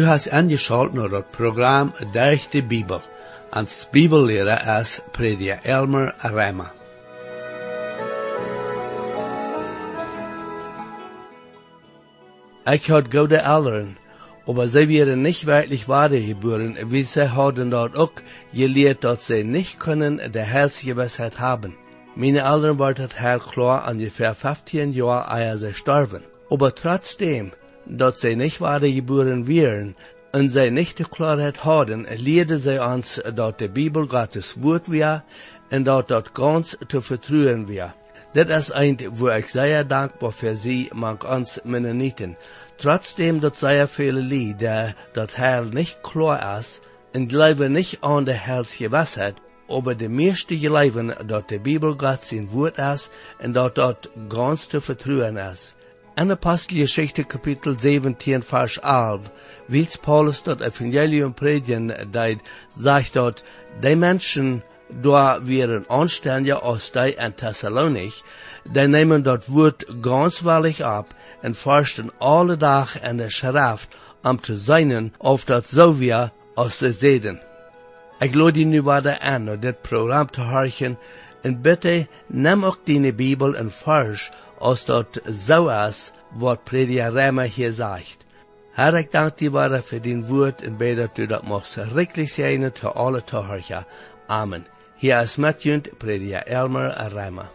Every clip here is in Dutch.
Du hast angeschaut naar het programma Durch de Bibel. Als Bibellehrer is prediker Elmer Rema. Ich had gute Eltern, aber sie wären nicht wirklich geboren, wie sie hadden dort auch gelehrt, dass sie nicht können der Heilsgewissheit haben. Meine Eltern waren her klar ungefähr 15 Jahre ehe sie starben. Aber trotzdem, dass sie nicht geboren wären und sie nicht die Klarheit hadden, lehrte sie uns, dass die Bibel Gottes Wort war und dass das ganz zu vertrauen war. Das ist ein, wo ich sehr dankbar für Sie, mag uns Mennoniten. Trotzdem, dass sehr viele Lied, der das Herr nicht klar ist, und glauben nicht an der Herrliche Wahrheit, aber die meiste glauben, dass die Bibel Gott sein Wort ist und dass das ganz zu vertrauen ist. In Apostelgeschichte Kapitel 17, Vers 11, wills Paulus das Evangelium predigen, deit, sagt dort, die Menschen, wären anständiger aus die in Thessalonich, die nehmen das Wort ganz wahrlich ab und forschen alle Tag in der Schrift, um zu sein, auf das so wir aus der Seden. Ich lade nu weiter an, um das Programm zu horchen, und bitte nimm auch deine Bibel und forsch, als das so ist, was Prediger Rema hier sagt. Herr, ich danke dir weiter für dein Wort und bete, dass du das machst richtig sein zu alle. Amen. Hier ist Matjund, Prediger Elmer Rema.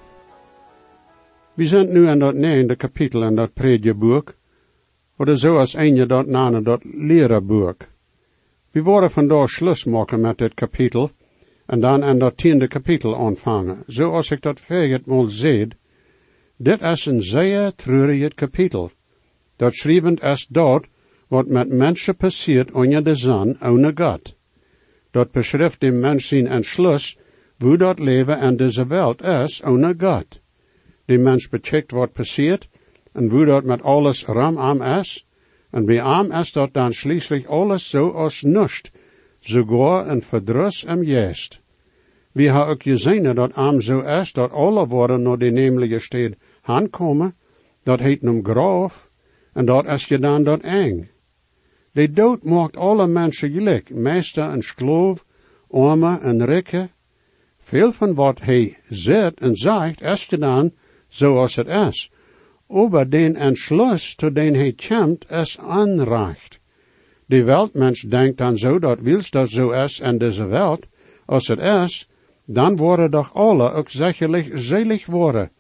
We zijn nu in dat negende kapitel in dat predieboek, oder zoals een je dat nane dat leraarboek. We worden vandaag Schluss maken met dit kapitel, en dan in dat tiende kapitel aanvangen. Zoals ik dat veget mal zeed, dit is een zeer treurige kapitel. Dat schrijvend is dat wat met mensen passiert onder de zon, ohne God. Dat beschrijft de mens zijn entschluss, wo dat leven in deze wereld is, ohne God. De mens becheckt wat passiert, en wo dat met alles ramam is, en bij am is dat dan schließlich alles zo als nust, sogar een verdruss im jest. We ha ook gezien dat am zo is, dat alle worden naar de nemelijke stad aankomen, dat heet nom graf, en dat is je dan dat eng. De dood maakt alle mensen gelijk, meester en skloof, arme en rijke. Veel van wat hij zegt en zegt is gedaan zoals het is. Aber den Entschluss, zu den hij kämmt, is aanreicht. De Weltmensch denkt dan zo dat wils dat zo is in deze Welt, als het is, dan worden doch alle ook zekerlijk zelig worden.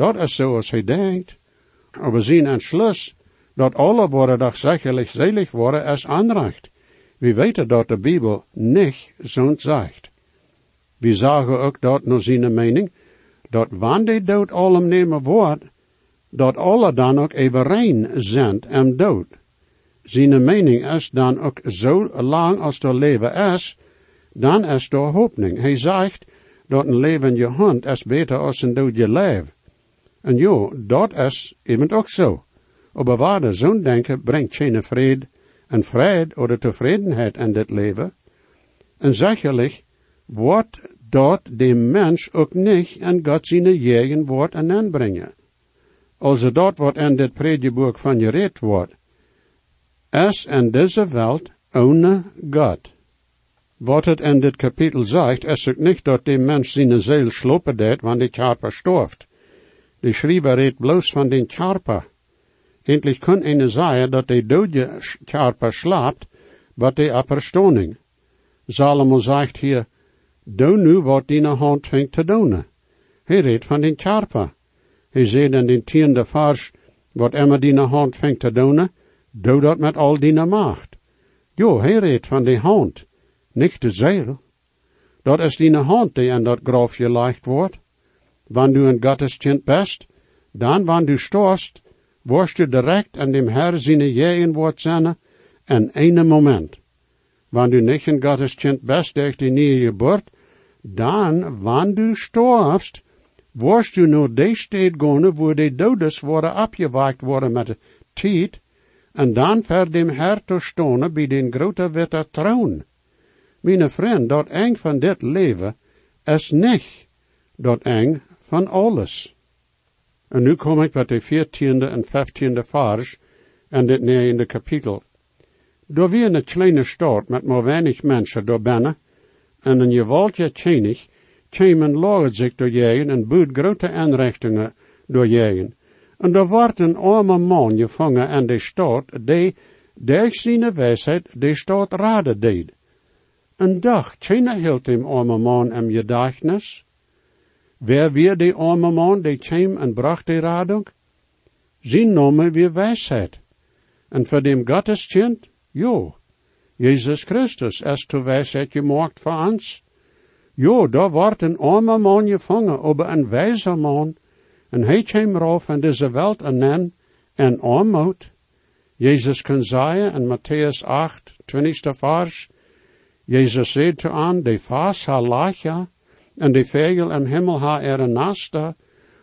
Dat is zoals hij denkt. Aber zijn Entschluss, dat alle worden doch zekerlijk zelig worden, is aanreicht. We weten dat de Bibel niet zo zegt. We zagen ook dat naar zijn mening, dat wanneer de dood allem nemen wordt, dat alle dan ook even rein zijn en dood. Zijn mening is dan ook zo lang als er leven is, dan is er hoopning. Hij zegt dat een leven je hand is beter als een dood je leven. En jo, dat is even ook zo. Maar waarde zo'n denken brengt geen vrede en vrede of tevredenheid in dit leven. En zekerlijk wordt dat de mens ook niet en God zijn eigen woord aan aanbrengen. Also dat wat in dit predieboek van gereed wordt, is in deze welt ohne God. Wat het in dit kapitel zegt, is ook niet dat de mens zijn ziel slopen deed, wanneer de karper storft. De schrijver redt bloos van den karper. Endlich kan een zeggen dat de dode karper slaapt, wat de aperstoning. Salomo zegt hier, doe nu wat die hand vindt te doen. Hij redt van den karper. Hij zegt in den tiende vers, wat immer die hand vindt te doen, doe dat met al die macht. Jo, hij redt van de hand, niet de ziel. Dat is die hand die in dat grafje leicht wordt. Wanneer du een Gotteskind bist, dan wanneer du storst, worst du direct an dem Herr seine wordt zijn, in een moment. Wanneer du nicht een Gotteskind bist durch die nieuwe Geburt, dan, wanneer du storfst, worst du nur de steed gone, wo de dodes worden abgewakt worden de tijd, en dan ver dem Herr te stonen bij den grote witte troon. Mijn vriend, dat eng van dit leven is niet dat eng van alles. En nu kom ik bij de veertiende en vijftiende vers en dit negende kapitel. Door wie een kleine stad met maar weinig mensen door binnen, en een gewaltje tjenig, kwamen logen zich door jegen en boet grote aanrichtingen door jegen. En er wordt een arme man gevangen aan de stad, die, durch zijn wijsheid, de stad raden deed. Een dag, tjene hield dem arme man im gedächtnis. Wer wir de arme man, die kwam en bracht de radung? Zijn Name wie wijsheid. En voor dem Gotteskind, jo, Jezus Christus is to wijsheid gemaakt voor ons. Jo, daar wordt een arme man gevangen, over een wijzer man, en hij kwam rauf in deze wereld en nen, en armoed. Jezus kan zeggen in Matthäus 8, 20 vers, Jezus zei te aan, de vaas ha lacha, en de vegel im Himmel ha er een nasta,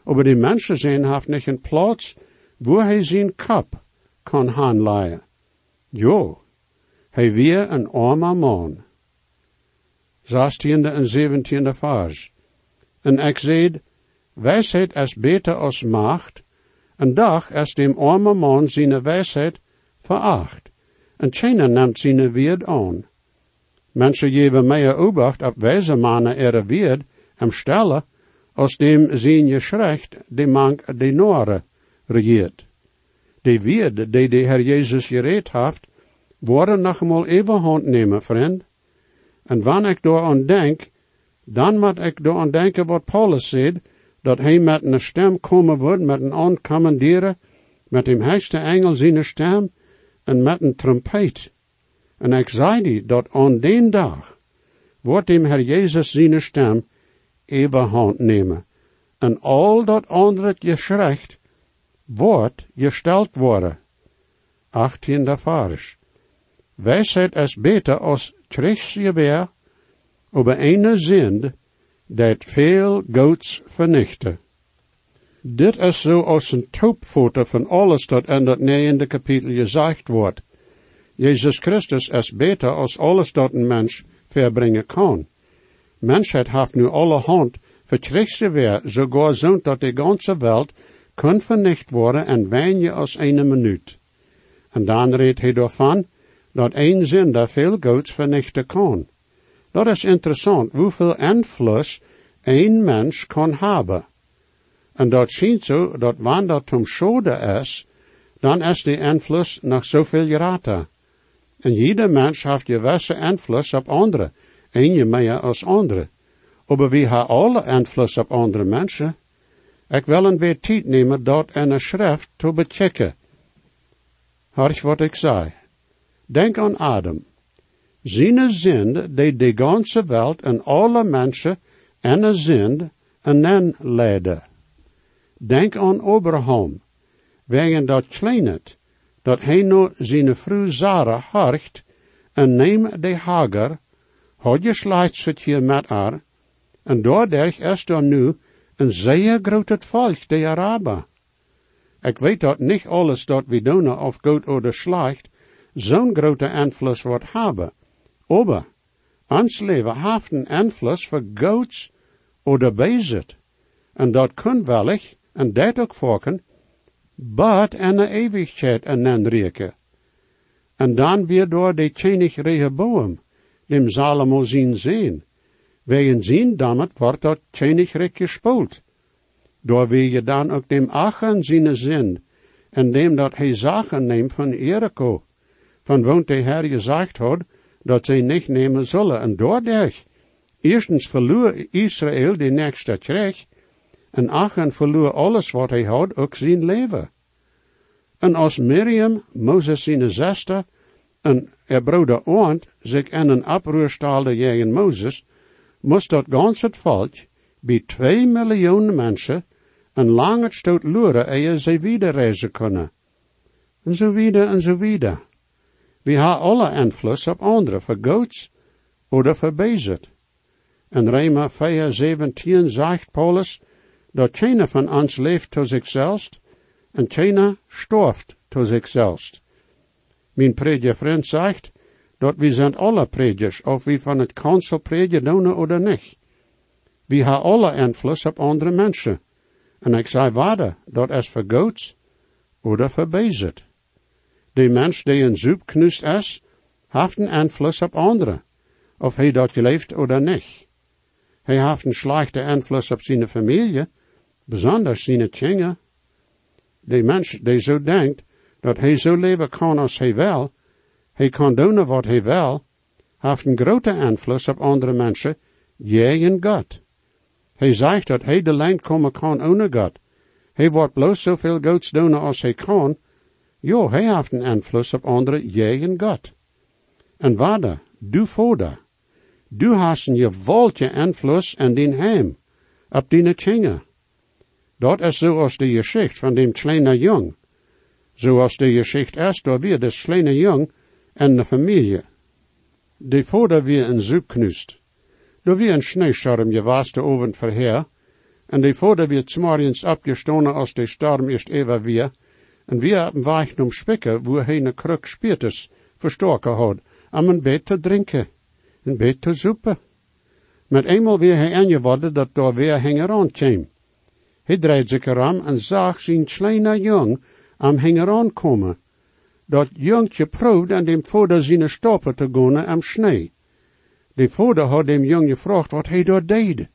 aber die mensen zijn haft niet een plaats, wo hij zijn kap kan hanleien. Jo, hij weer een arme man. 16 en 17 vers. En ik zei, wijsheid is beter als macht, en dag is dem arme man zijn wijsheid veracht, en China neemt zijn weerd aan. Mensen geven meer obacht op wijze mannen er weerd, am stelle, als dem zijn je schrecht, de mank de Noore regiert. De weerd die de Herr Jezus gereed heeft, worden nog eenmaal even hand nemen, vriend. En wanneer ik door aan denk, dan moet ik door aan denken wat Paulus zei, dat hij met een stem komen wordt, met een aankommanderen, met de heiligste engel zijn stem, en met een trompet. En ik zei die, dat aan den dag, wordt dem Herr Jezus zijn stem hand nemen. En al dat andere geschrecht, wordt gesteld worden. 18 vers. Wijsheid is beter als weer over een zind, dat veel goeds vernichten. Dit is zo als een toopfoto van alles dat in dat negende kapitel gezegd wordt. Jezus Christus is beter als alles dat een mens verbrengen kan. Mensheid heeft nu alle hand verkrijgt weer, sogar zo dat de ganze wereld kan vernicht worden en weinig als een minuut. En dan redt hij ervan dat één zinder veel goeds vernichten kan. Dat is interessant, hoeveel invloed een mens kan hebben. En dat ziet zo, dat wanneer dat om schode is, dan is de invloed nog zoveel geraten. En jeder mens heeft gewisse invloed op anderen, je meer als andere. Maar we hebben alle invloed op andere mensen. Ik wil een beetje tijd nemen dat in een schrift te bechecken. Hoor wat ik zei. Denk aan Adam. Zijn zin die de ganze wereld en alle mensen en een zin en nen leiden. Denk aan Abraham. Wegen dat kleinet, dat hij nu zijn vrouw Sarah harcht en neem de Hagar, had je slechts met haar, en doordat is er nu een zeer groot volk, de Araber. Ik weet dat niet alles dat we doen of goed of slecht, zo'n grote invloed wordt hebben. Aber, ons leven heeft een invloed voor goeds of bezit. En dat kan wellig, en dat ook volken, but en de eeuwigheid en den rieken. En dan weer door de Tjenig Rehoboam, dem Salomo zien zien. Wegen zien damit wordt dat Tjenigreich gespoeld. Door wie je dan ook dem Achen zijn zin, en dem dat hij zaken neemt van Jericho, van woont de Herr gezegd had, dat zij niet nemen zullen. En doordat, eerstens verloor Israël de nächste terug, en Achen verloor alles wat hij had, ook zijn leven. En als Miriam, Mozes zijn zester, en er broeder Oont zich in een oproer staalde tegen Mozes, moest dat ganse volk, bij twee miljoen mensen, een lange stoot luren eer ze wieder reizen kunnen. En zo wieder en zo wieder. We hebben alle invloed op anderen, voor goeds oder voor bezit. En Rema 4, 17 zegt Paulus, dat geen van ons leeft tot zichzelf, en geen storft tot zichzelf. Mijn vriend zegt, dat we zijn alle predikers, of we van het kansel prediken doen of niet. We hebben alle invloed op andere mensen. En ik zei waarde, dat is voor of voor. De mens die een zoep knust is, heeft een invloed op anderen, of hij dat geleefd oder niet. Hij heeft een slechte invloed op zijn familie, besonders zijn kinderen. De mens die zo denkt, dat hij zo leven kan als hij wil, hij kan doen wat hij wil, heeft een grote invloed op andere mensen, jij en God. Hij zegt dat hij de lijn komen kan ohne God. Hij wordt bloos zoveel goeds doen als hij kan. Jo, hij heeft een invloed op andere, jij en God. En waarde, du voda. Du hast een gewaltige invloed in din heim, op dine kinderen. Dat is zoals de geschicht van dem kleine jong. Zoals de geschicht is door weer de kleine jong en de familie. De vader weer een zoek knust. Door weer een sneeuwstorm gewas de over verheer, en de vader weer s'morgens opgestonen als de storm eerst even weer, en weer op een weg spikken, wo hij een kruk spiertes verstoken had, om een bed te drinken, een bed te zoeken. Met eenmaal weer hij aangeworden dat door weer hengeraan kwam. Hij draait zich erom en zag zijn kleine jong am hengeraan komen. Dat jongetje proefde aan dem vader zijn stoppen te gaan am schnee. De vader had dem jong gevraagd wat hij daar deed.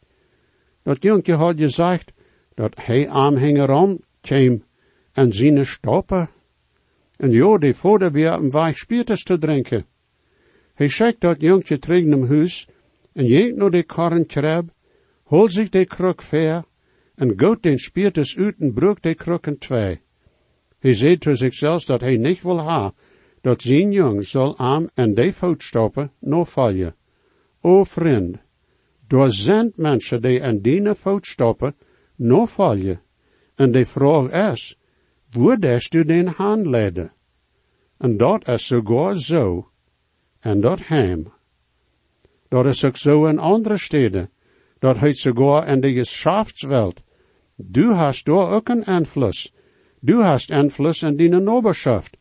Dat jongetje had gezegd dat hij am hengeraan kwam en zijn stoppen. En ja, de vader weer am weg spiertes te drinken. Hij schickt dat jongetje terug naar huis en jengt naar de karren trab, holt zich de kruk ver en goot den spiertes uit en broek de kruk in twee. Hij zei te zichzelf dat hij niet wil ha, dat zijn jong zal aan en de voetstappen nog vallen. O vriend, door zijn mensen die aan die voetstappen nog vallen. En de vraag is, waar des du den hand leiden? En dat is sogar zo, en dat hem. Dat is ook zo in andere steden, dat heet sogar in de geschäftswelt. Du hast daar ook een invloed. Du hast invloed in die Noberschaft.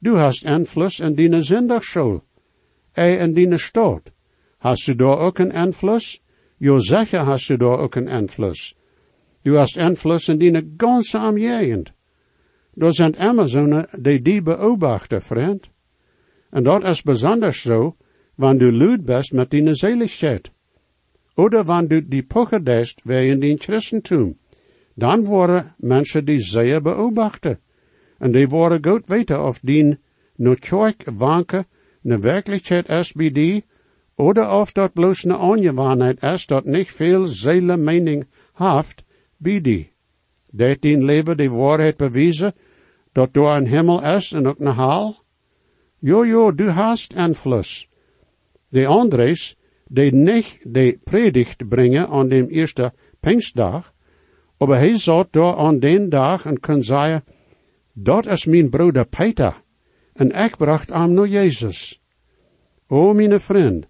Du hast invloed in die Zindagschool. Ei in die stad. Hast du daar ook een invloed? Jo zeker hast du daar ook een invloed. Du hast invloed in die ganze omgegend. Dat zijn Amazonen die die beobachten, vriend. En dat is besonders zo, wanneer du luid bist met die Seligkeit. Oder wanneer du die pocher dest in die Christentum. Dan worden mensen die zeer beobachten. En die worden goed weten of die nooit wanken ne werkelijkheid is bij die, oder of dat bloos ne ongewaarheid is dat niet veel zele mening haft bij die. Dat die leven die waarheid bewijzen, dat door een hemel is en ook een haal? Jo, du hast invloed. De Andres, die niet de predigt brengen aan de eerste Pinkstdag, aber hij zat daar aan den dag en kon zeggen, dat is mijn broeder Peter, en ik bracht hem naar Jezus. O, mijn vriend,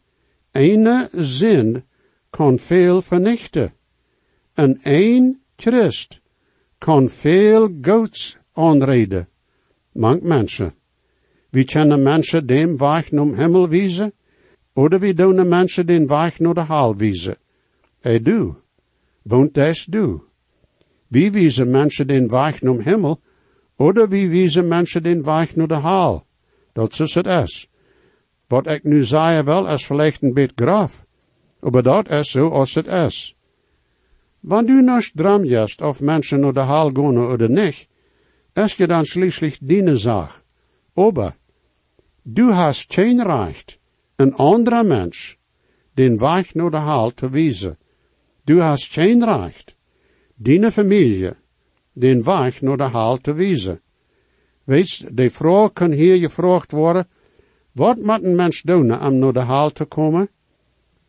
ene zin kan veel vernichten, en één Christ kan veel goeds aanreden. Mank mensen. Wie kennen mensen dem weg naar hemel wijzen, oder wie doen mensen den weg naar de haal wijzen? Hij du. Woont des du. Wie wijzen mensen den weg naar hemel, oder wie wijzen mensen den weg naar de haal? Dat is het is. Wat ik nu zei wel is vielleicht een beetje graf, maar dat is zo als het is. Wanneer du nog dramjest of mensen naar de haal gaan oder niet, is je dan schließlich diene zaak. Aber, du hast geen recht, een anderer mens, den weg naar de haal te wijzen. Du hast geen recht, diene familie, den weg naar de haal te wijzen. Weet, de vraag kan hier gevraagd worden, wat moet een mens doen om naar de haal te komen?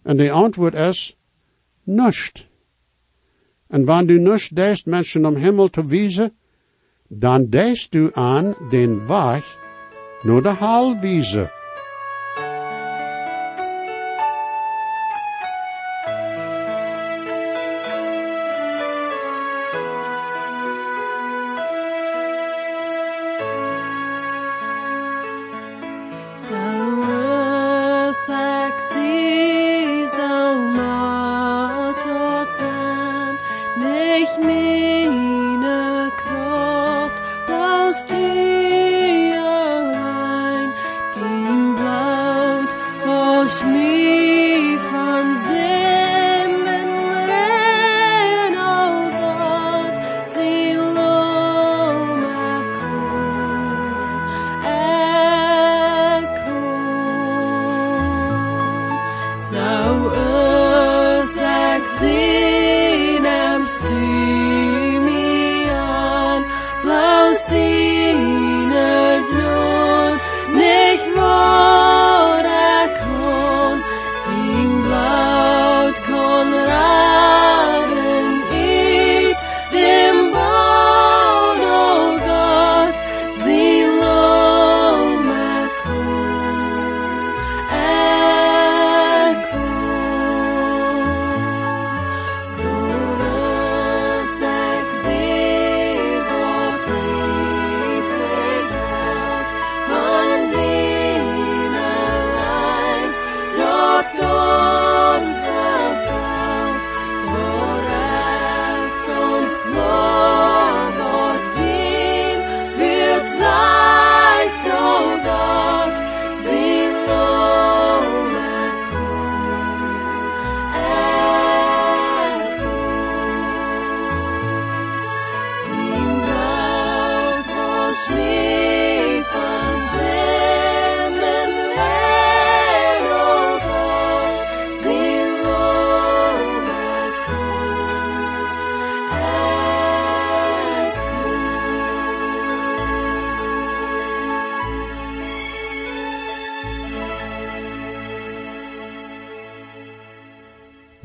En de antwoord is, nust. En wanneer du nust deest mensen om hemel te wijzen, dan deest du aan den weg naar de haal wijzen.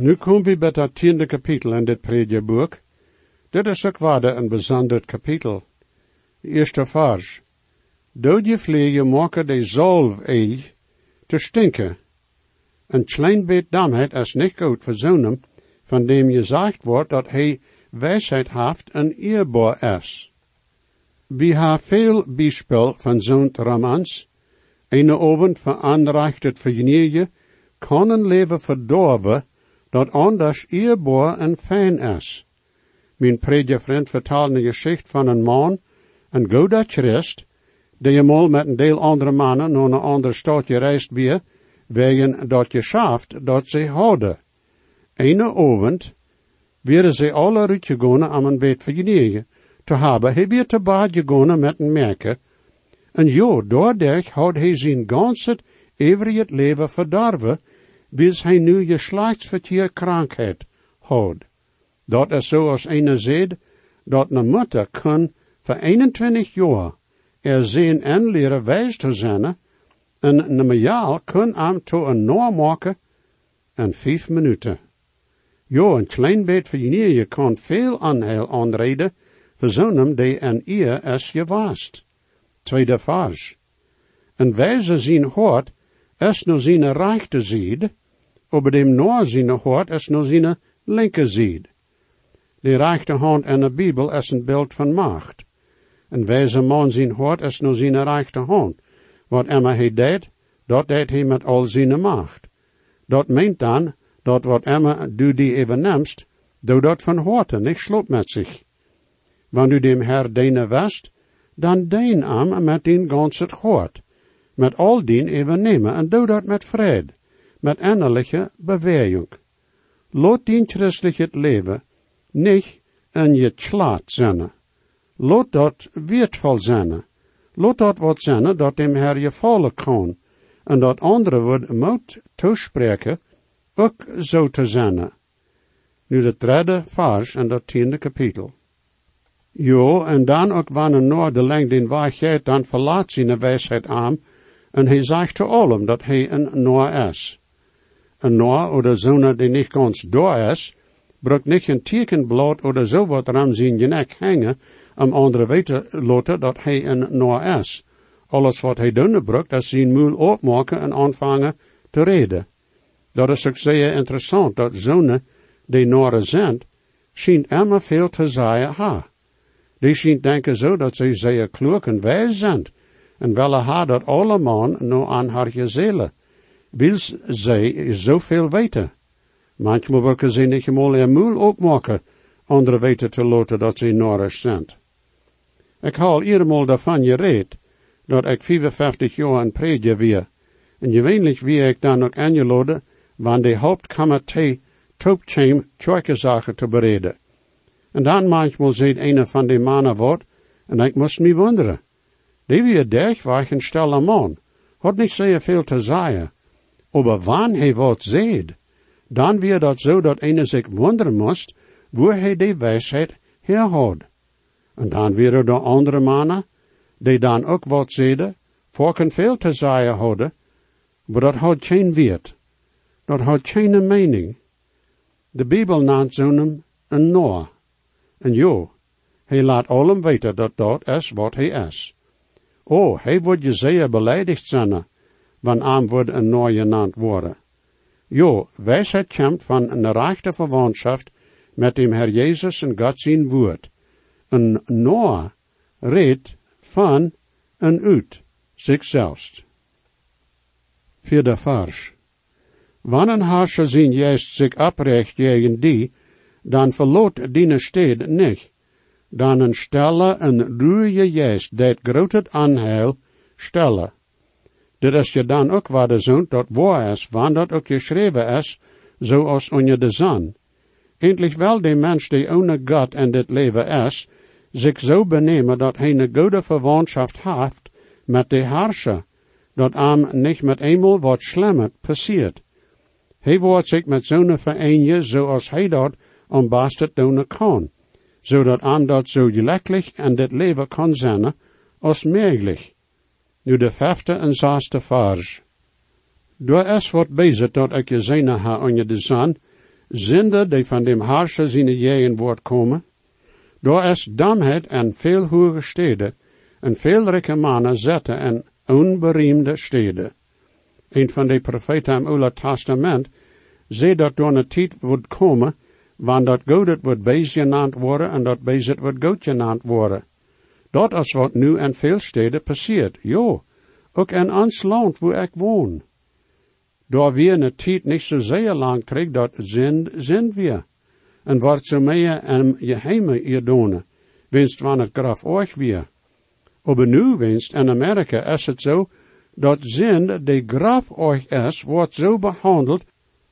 Nu komen we bij dat tiende kapitel in dit predieboek. Dit is ook waarde een bijzonder kapitel. Eerste vers. Je vleeën maken de zalf eig te stinken. Een klein beetje damheid is niet goed voor zonen, van dem je zegt wordt dat hij wijsheid heeft en eerbaar is. We hebben veel bijspel van zo'n romans. Een ovend veranreichtet voor je, kan een leven verdorven, dat anders eerbaar en fijn is. Mijn predikvriend vertelde een geschicht van een man, een goede christ, die eenmaal met een deel andere mannen naar een ander stad gereisd weer, wegen dat geschaft dat ze hadden. Ene wären ze alle uitgegaan om een bed vergenegen te hebben, hij weer te bad gegaan met een merker, en jo, doordat had hij zijn ganse eeuwige leven verdorven, wils hij nu geslachtsverkeer krankheid had. Dat is zoals een zegt, dat een moeder kan voor 21 jaar er zijn en leren wijs te zijn, en een majaal kan hem to een noor maken in vijf minuten. Jo, een klein beetje van je kan veel aanheil aanreden, voor zo'n die en eer is gewaast. Tweede vers. En wijze zien hoort, is no zijn rechte zied, over dem noor zijn hoort is no zijn linker zied. De rechte hand in de Bibel is een beeld van macht. En wijze man zijn hoort is zijn rechte hand. Wat immer hij deed, dat deed hij met al zijn macht. Dat meent dan, dat wat immer du die even nemst, doe dat van hoorten, niet sloopt met zich. Wanneer u dem Herr deine west, dan deen am met din gans het hoort. Met al dien even nemen en doe dat met vrede, met innerlijke beweging. Laat dien christelijk leven niet in je slaat zijn. Laat dat wertvol zijn. Laat dat wat zijn dat dem Herr je vallen kan, en dat andere wordt moet toespreken, ook zo te zijn. Nu de derde vers en dat tiende kapitel. Jo, en dan ook wanneer Noor de lengte in waarheid, dan verlaat zijn wijsheid aan, en hij zegt te allem dat hij een Noor is. Een Noor oder zo'n die niet ganz door is, brukt niet een tekenblad oder zo wat ram zijn nek hangen, om andere weten laten dat hij een Noor is. Alles wat hij doen brukt, is zijn muil opmaken en aanvangen te reden. Dat is ook zeer interessant, dat zonen die Noren zijn, schijnt immer veel te zeggen ha. Die schijnt denken zo dat ze zeer klug en wijs zijn, en willen haar allemaal nou aan haar gezelen, wils zij zoveel weten. Manchmal willen ze niet eenmaal een muil opmaken, andere weten te laten dat ze Norrisch zijn. Ik haal eenmaal daarvan gereed, dat ik 55 jaar een predje weer, En gewöhnlich wie ik dan ook aangeladen, wanneer de thee trooptjeem zaken te bereden. En dan manchmal zegt een van de mannen wat, en ik moest me wonderen. Die wie derg war ich een stelle man, had niet zeer veel te zeggen. Aber wann hij wat zegt, dan weer dat zo dat een zich wonderen moest, wo hij die wijsheid herhoudt. En dan weer de andere mannen, die dan ook wat zeiden, voorken veel te zeggen hadden, maar dat had geen weet. Dat had geen mening. De Bijbel naant zo'n een Noah. En jo, hij laat allen weten dat dat is wat hij is. Oh, hij wordt je zeer beleidigd zijn, wanneer aan wordt een Noah genaamd worden. Jo, wijsheid komt van een rechte verwantschap met dem Herr Jezus en God zijn woord. Een Noah redt van en uit zichzelf. Vierde vers. Wanneer een harsje zijn juist zich oprecht tegen die, dan verloot die stede niet. Dan een stelle een ruige juist, dat groot aanheil stelle. Dit is je dan ook waar de zon dat waar is, dat ook geschreven is, zoals onder de zon. Eindelijk wel de mens die ohne God en dit leven is, zich zo benemen dat hij een goede verwantschap heeft met de harsje, dat am niet met eenmaal wat slimmer passiert. Hij wordt zich met zo'n vereenje zoals hij dat ontbastet doen kan, zodat am dat zo gelekkelijk en dit leven kan zijn als mogelijk. Nu de vijfde en zesde vers. Door is wat bezig dat ik je zijn ha onder de zon, zinder die van dem harsje zijn jeën wordt komen. Door is damheid en veel hoge steden, en veel rijke mannen zetten en onberiemde steden. Een van de profeten im Oude Testament zei dat door een tijd wordt komen, wanneer dat God het wordt bezig genaamd worden en dat bezig wordt God genaamd worden. Dat is wat nu in veel steden passiert. Jo, ook in ons land waar ik woon. Door we een tijd niet zo zeer lang terug dat zijn, zijn we. En wat zo meer in je heime je doen, winst wanneer het graf euch weer. Aber nu winst in Amerika is het zo, dat zin de graf euch is, wordt zo behandeld,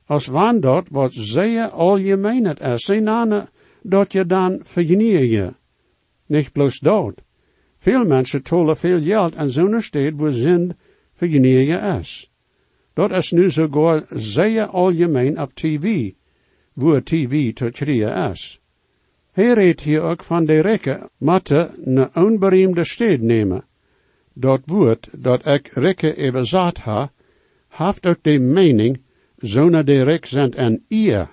als wanneer dat wat zeer algemeen het is. Nanen dat je dan vergenier je. Niet bloos dood. Veel mensen tolen veel geld en zo'n steed waar zin vergenier je is. Dat is nu sogar zeer algemeen op tv, waar tv te krijgen is. Hij redt hier ook van de rekke, matte een onbereemde stad nemen. Dat woord dat ik rekke even zat ha, heeft ook de mening, zona de rek zijn en ihr,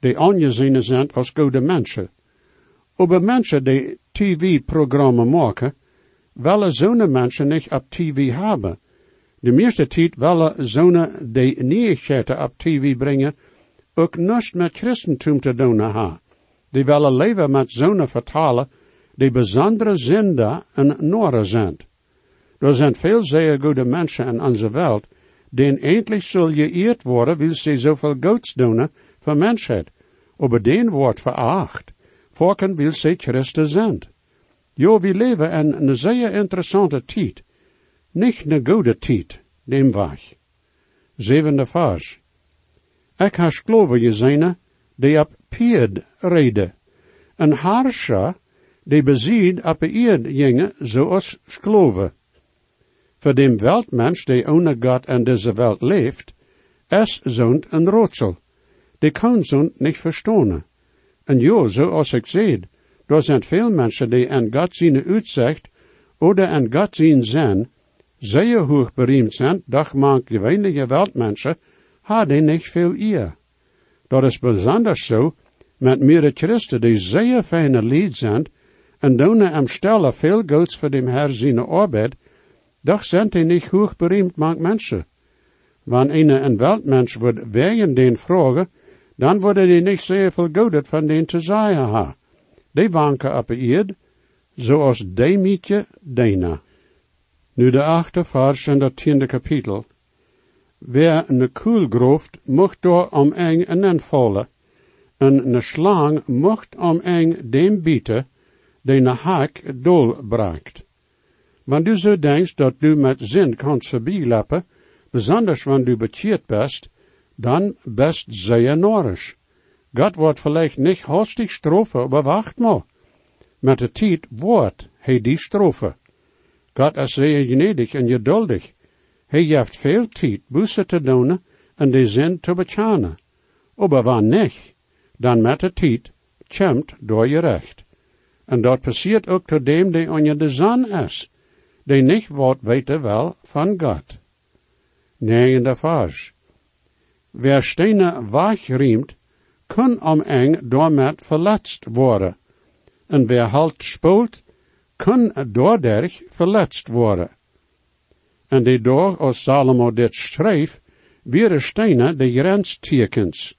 die aangeziene zijn als goede mensen. Over mensen die tv-programma maken, willen zo'n mensen niet op tv hebben. De meeste tijd willen zo'n die nieuwsgeten op tv brengen, ook niets met christentum te doen ha. Die willen leven met zo'n vertalen, die bijzondere zinden en noren zijn. Er zijn veel zeer goede mensen in onze wereld, eindelijk zul je eerd worden, wil ze zoveel goeds doen voor mensheid. Over den wordt veracht, voorken wil ze Christus zijn. Jo, we leven in een zeer interessante tijd. Niet een goede tijd, neem weg. Zevende vers. Ik heb geloven gezien, die op pied reden. Een harsha, die bezied op eerd gingen, zoals geloven. Voor dem weltmens die ohne God in deze welt leeft, is zo'n een roodsel. Die kan zo'n niet verstaan. En jo, zoals ik zei, er zijn veel mensen die in God zijn uitzicht, oder in God zijn zin, zeer hoog bereimd zijn, doch manche wenige weltmensen, hadden niet veel eer. Dat is besonders zo met meer Christen die zeer fijne lied zijn en doen am stelle veel goeds voor dem Herr zijn arbeid, doch zijn die niet hoog bereimd mank mensen. Wanneer een weltmens wordt wegen den vragen, dan worden die zeer veel goedet van den zeggen ha. Die wanken op eerd, zoals de mietje dena. Nu de achte vers in dat tiende kapitel. Wer een koelgrooft mocht door om eng en vallen. En een slang mocht om eng dem bieten, die een haak dol braakt. Maar du zo denkst dat du met zin kanst voorbijlappen, Besonders wenn du bekeerd bist, dann best sehr norisch. Gott wordt vielleicht nicht hastig Strophe, aber wacht mal. Met de tijd wordt hij die Strophe. Gott is zeer gnädig en geduldig. Hij heeft veel tijd busse te doen en de zin te bechanen. Aber wanneer niet, dan met de tijd komt door je recht. En dat passiert ook tot dem die onder de zon is, die niet wat weten wel van God. Negende vers. Wer stenen wegriemt, kan om eng doormet verletst worden. En wer halt spoelt, kan doorderg verletst worden. En die door als Salomo dit schreef, weer stenen de grenstekens.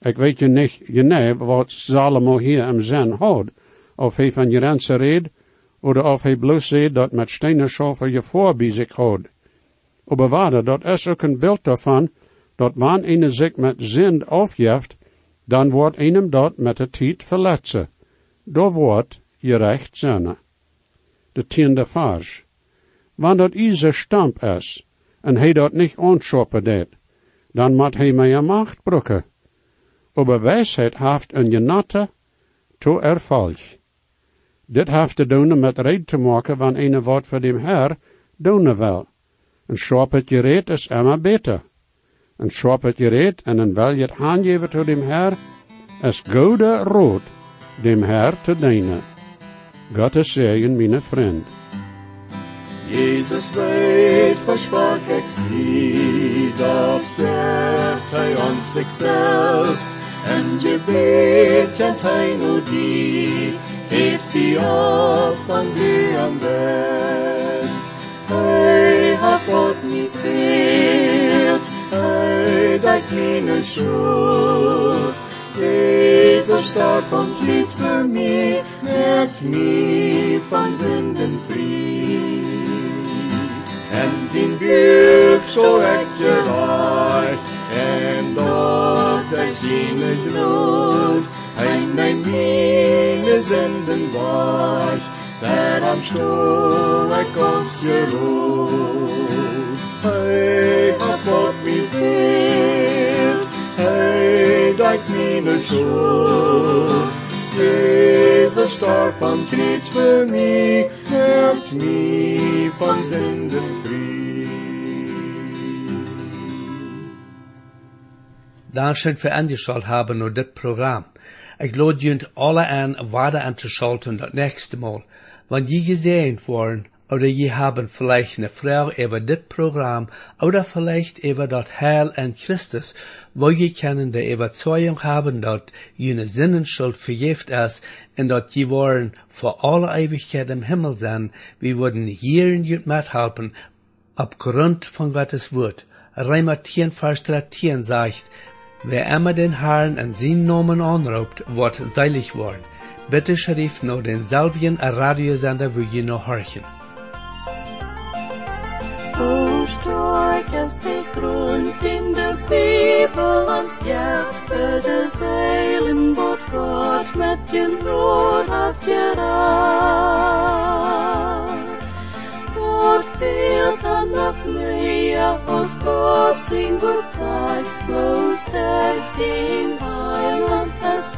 Ik weet je niet, je wat Salomo hier im zin houdt, of hij van grenzen reed, oder bloos zei dat met stenen schoven je voor bij zich houdt. Aber waarde, dat is ook een beeld daarvan, dat man een zich met zin afjeft, dan wordt einem dat met de tijd verletsen. Door wordt je recht. De tiende vers. Wanneer dat ise stamp is, en hij dat niet onschoppen deed, dan moet hij mij macht brukken. Aber wijsheid haft een genatte to erfolg. Dit heeft te doen met red te maken van een woord voor dem Herr doen wil. En schop het gereed is immer beter. En schop het gereed en dan wil je het aangeven tot dem Herr, es gode rood dem Herr te dienen. Gottes Segen, meine Freund. Jesus weet versprach ik zie, geeft hij ons en hij nu die, heeft die op van die am best. Hij hat God niet veert, hij dat meine schuld. Jesus starb und litt für mich, merkt mich von Sünden. En zijn buik zo echt gereicht, en dort er seine Glut, ein mein meine Stuhl er kommst geruht. Hey, hat Gott mich hilft, hey. Jesus für mich, mich Sünden für haben und das Programm. Ich lade junt alle an, weiter anzuschalten das nächste Mal. Wenn je gesehen worden, oder je haben vielleicht eine Frage über das Programm, oder vielleicht über das Heil an Christus, wo je können der Überzeugung haben, dass jene Sinnenschuld vergift ist, und dass je wollen vor aller Ewigkeit im Himmel sein, wir würden hier in jut mithelfen, aufgrund von Gottes Wort. Reimer 10, Vers 13 sagt, Wer immer den Herrn an seinen Namen anruft, wird seilig worden. Bitte schrift nur denselben Radiosender, wo ihr noch horchen. Is die grond in de Bibel ons jeffe des heilen wat God met je rood hat geraad. Gott fehlt an nach mir, aus Gott in gut Zeit, bloß der Heiland fest.